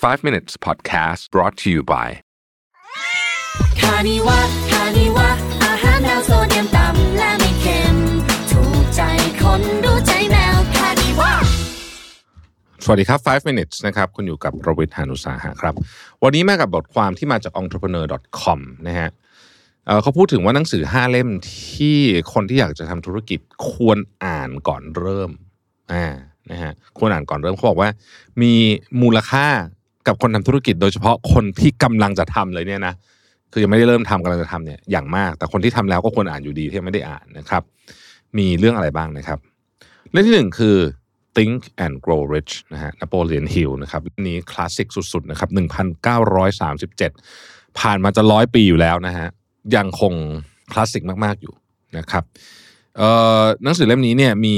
5 minutes podcast brought to you by คานิวะคานิวะอาหารแนวโซเดียมต่ำและไม่เค็ม ถูกใจคนรู้ใจแมวคานิวะสวัสดีครับ 5 minutes นะครับ คุณอยู่กับประวิทยานุสาหะครับ วันนี้มากับบทความที่มาจาก entrepreneur.com นะฮะเอ่อเขาพูดถึงว่าหนังสือ 5 เล่มที่คนที่อยากจะทำธุรกิจควรอ่านก่อนเริ่มอ่านะฮะควรอ่านก่อนเริ่มเขาบอกว่ามีมูลค่า กับคนทำธุรกิจโดยเฉพาะคนที่กำลังจะทำเลยเนี่ยนะคือยังไม่ได้เริ่มทำกำลังจะทำเนี่ยอย่างมาก แต่คนที่ทำแล้วก็ควรอ่านอยู่ดีที่ยังไม่ได้อ่านนะครับ มีเรื่องอะไรบ้างนะครับ เรื่องที่หนึ่งคือ Think and Grow Rich นะฮะนโปเลียนฮิลนะครับเรื่องนี้คลาสสิกสุดๆนะครับ1937 ผ่านมาจะร้อยปีอยู่แล้วนะฮะยังคงคลาสสิกมากๆอยู่นะครับหนังสือเล่มนี้เนี่ยมี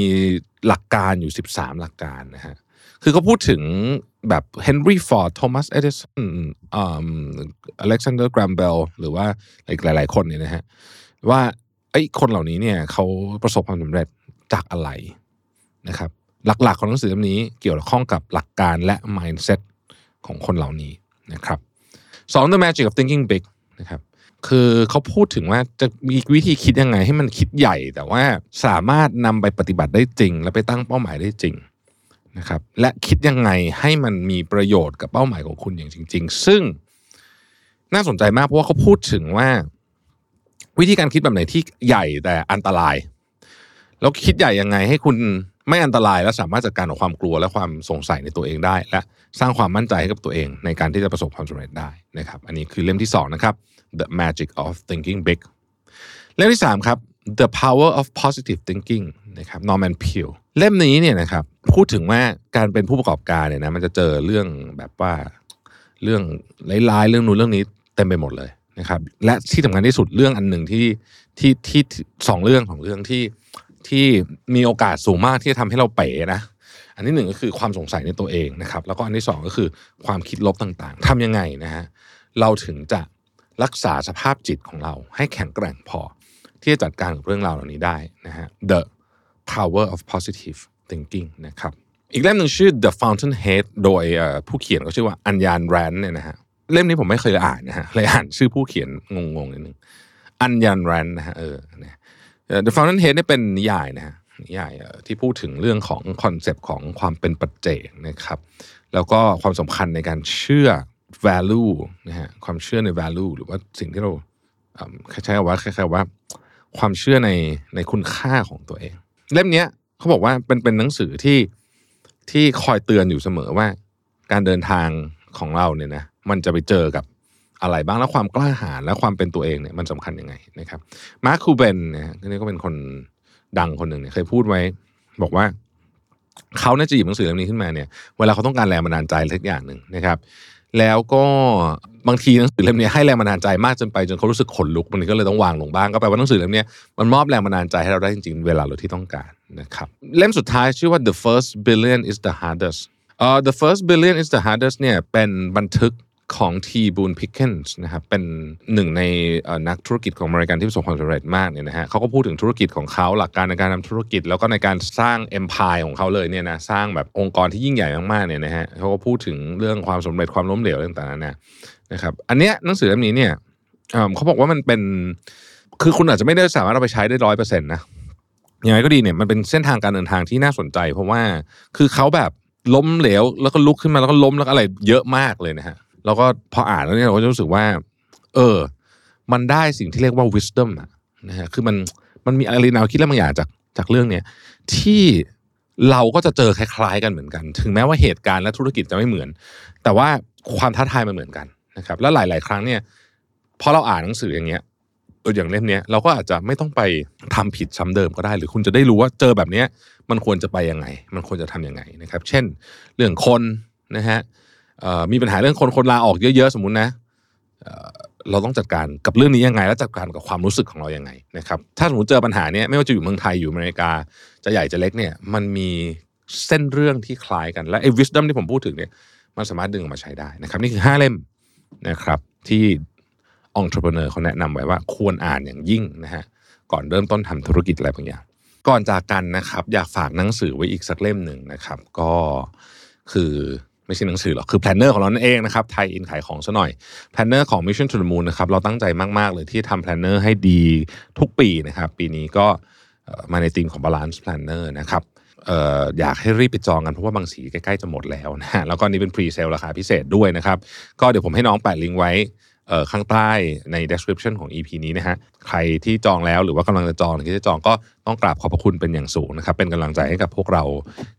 หลักการอยู่ 13 หลักการนะฮะคือเขาพูดถึง แบบเฮนรี่ฟอร์ดโทมัสเอดิสันอเล็กซานเดอร์แกรมเบลหรือว่าอีกหลาย ๆ คนเนี่ยนะฮะว่าไอ้คนเหล่านี้เนี่ยเขาประสบความสำเร็จจากอะไรนะครับ หลัก ๆ ของหนังสือเล่มนี้เกี่ยวข้องกับหลักการและ mindset ของคนเหล่านี้นะครับสอง The Magic of Thinking Big นะครับคือเขาพูดถึงว่าจะมีวิธีคิดยังไงให้มันคิดใหญ่ แต่ว่าสามารถนำไปปฏิบัติได้จริง และไปตั้งเป้าหมายได้จริง นะครับและคิดยังไงให้มันมีประโยชน์กับเป้าหมายของคุณอย่างจริง ๆ ซึ่งน่าสนใจมากเพราะว่าเขาพูดถึงว่า วิธีการคิดแบบไหนที่ใหญ่แต่อันตราย แล้วคิดใหญ่ยังไงให้คุณไม่อันตรายและสามารถจัดการกับความกลัวและความสงสัยในตัวเองได้ และสร้างความมั่นใจให้กับตัวเอง ในการที่จะประสบความสำเร็จได้นะครับ อันนี้คือเล่มที่สองนะครับ The Magic of Thinking Big เล่มที่สามครับ The Power of Positive Thinking นะครับ Norman Peale เล่มนี้เนี่ยนะครับ พูดถึงว่าการเป็นผู้ประกอบการเนี่ยนะมันจะเจอเรื่องแบบว่าเรื่องร้ายๆเรื่องนู้นเรื่องนี้เต็มไปหมดเลยนะครับ และที่สำคัญที่สุดเรื่องอันหนึ่งที่ที่ที่สองเรื่องของเรื่องที่ที่มีโอกาสสูงมากที่จะทำให้เราเป๋นะอันที่หนึ่งก็คือความสงสัยในตัวเองนะครับ แล้วก็อันที่สองก็คือความคิดลบต่างๆทำยังไงนะฮะเราถึงจะรักษาสภาพจิตของเรา ให้แข็งแกร่งพอ ที่จะจัดการกับเรื่องราวเหล่านี้ได้นะฮะ The Power of Positive Thinking นะครับอีกเล่มหนึ่งชื่อ The Fountainhead โดยผู้เขียนก็ชื่อว่าอัญญานแรนเนี่ยนะฮะเล่มนี้ผมไม่เคยอ่านนะฮะเลยอ่านชื่อผู้เขียนงงๆนิดนึงอัญญานแรนนะฮะเออเนี่ย The Fountainhead เนี่ยเป็นนิยายนะฮะนิยายที่พูดถึงเรื่องของคอนเซปต์ของความเป็นปัจเจกนะครับ แล้วก็ความสำคัญในการเชื่อ value นะฮะความเชื่อใน value หรือว่าสิ่งที่เราใช้คำว่าคล้ายๆว่า ความเชื่อในในคุณค่าของตัวเอง เล่มเนี้ย เขาบอกว่าเป็นเป็นหนังสือที่ที่คอยเตือนอยู่เสมอว่า การเดินทางของเราเนี่ยนะมันจะไปเจอกับอะไรบ้างแล้วความกล้าหาญและความเป็นตัวเองเนี่ยมันสำคัญยังไงนะครับมาร์คคูเบนนะฮะนี่ก็เป็นคนดังคนหนึ่งเนี่ยเคยพูดไว้ บอกว่าเขาเนี่ยจะหยิบหนังสือเล่มนี้ขึ้นมาเนี่ยเวลาเขาต้องการแรงบันดาลใจสักอย่างหนึ่งนะครับ แล้วก็บางทีหนังสือเล่มนี้ให้แรงบันดาลใจมากจนไปจนเขารู้สึกขนลุกมันก็เลยต้องวางลงบ้างก็แปลว่าหนังสือเล่มนี้มันมอบแรงบันดาลใจให้เราได้จริงๆ เวลาเราที่ต้องการนะครับเล่มสุดท้ายชื่อว่า the first billion is the hardest เอ่อ the first billion is the hardest เนี่ยเป็นบันทึก ของทีบูนพิกเกนส์นะครับเป็นหนึ่งในนักธุรกิจของอเมริกันที่ประสบความสำเร็จมากเนี่ยนะฮะเขาก็พูดถึงธุรกิจของเขาหลักการในการทำธุรกิจ แล้วก็ในการสร้าง empire ของเขาเลยเนี่ยนะสร้างแบบองค์กรที่ยิ่งใหญ่มากๆเนี่ยนะฮะเขาก็พูดถึงเรื่องความสำเร็จความล้มเหลวต่างๆนานานะครับอันเนี้ยหนังสือเล่มนี้เนี่ยเอิ่มเขาบอกว่ามันเป็นคือคุณอาจจะไม่ได้สามารถเอาไปใช้ได้ร้อยเปอร์เซ็นต์นะยังไงก็ดีเนี่ยมันเป็นเส้นทางการเดินทางที่น่าสนใจ เพราะว่าคือเขาแบบล้มเหลวแล้วก็ลุกขึ้นมาแล้วก็ล้มแล้วก็อะไรเยอะมากเลยนะฮะ แล้วก็พออ่านแล้วเนี่ยเราก็จะรู้สึกว่า เออ มันได้สิ่งที่เรียกว่า wisdom นะฮะคือมันมันมีอะไรแนวคิดและบางอย่างจากจากเรื่องเนี้ยที่เราก็จะเจอคล้ายๆ กันเหมือนกัน ถึงแม้ว่าเหตุการณ์และธุรกิจจะไม่เหมือน แต่ว่าความท้าทายมันเหมือนกันนะครับ แล้วหลาย ๆ ครั้งเนี่ยพอเราอ่านหนังสืออย่างเงี้ยอย่างเล่มนี้เราก็อาจจะไม่ต้องไปทำผิดซ้ำเดิมก็ได้ หรือคุณจะได้รู้ว่าเจอแบบนี้มันควรจะไปยังไง มันควรจะทำยังไงนะครับ เช่น เรื่องคนนะฮะ มีปัญหาเรื่องคนคนลาออกเยอะๆ สมมุตินะเราต้องจัดการกับเรื่องนี้ยังไง และจัดการกับความรู้สึกของเรายังไงนะครับ ถ้าสมมติเจอปัญหาเนี้ยไม่ว่าจะอยู่เมืองไทยอยู่อเมริกา จะใหญ่จะเล็กเนี่ยมันมีเส้นเรื่องที่คล้ายกันและไอ้ wisdom ที่ผมพูดถึงเนี่ยมันสามารถดึงออกมาใช้ได้นะครับ นี่คือห้าเล่มนะครับ ที่ entrepreneur เขาแนะนำไว้ว่าควรอ่านอย่างยิ่งนะฮะก่อนเริ่มต้นทำธุรกิจอะไรบางอย่างก่อนจากกันนะครับ อยากฝากหนังสือไว้อีกสักเล่มหนึ่งนะครับ ก็คือ ไม่ใช่หนังสือหรอกคือ planner ของเรานั่นเองนะครับ tie-in ขายของซะหน่อย planner ของ Mission to the Moon นะครับเราตั้งใจมาก ๆ เลยที่ทำ planner ให้ดีทุกปีนะครับปีนี้ก็มาในธีมของ Balance Planner นะครับอออยากให้รีบไปจองกันเพราะว่าบางสีใกล้ ๆ จะหมดแล้วนะแล้วก็นี่เป็น presale ราคาพิเศษด้วยนะครับ ก็เดี๋ยวผมให้น้องแปะลิงก์ไว้ ข้างใต้ใน description ของ EP นี้นะฮะ ใครที่จองแล้วหรือว่ากำลังจะจองหรือที่จะจองก็ต้องกราบขอบพระคุณเป็นอย่างสูงนะครับ เป็นกำลังใจให้กับพวกเรา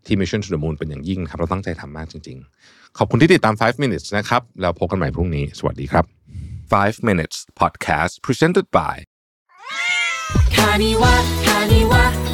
ที่ Mission to the Moon เป็นอย่างยิ่งครับ เราตั้งใจทำมากจริง ๆ ขอบคุณที่ติดตาม 5 minutes นะครับ แล้วพบกันใหม่พรุ่งนี้ สวัสดีครับ 5 minutes podcast presented by คานิวะคานิวะ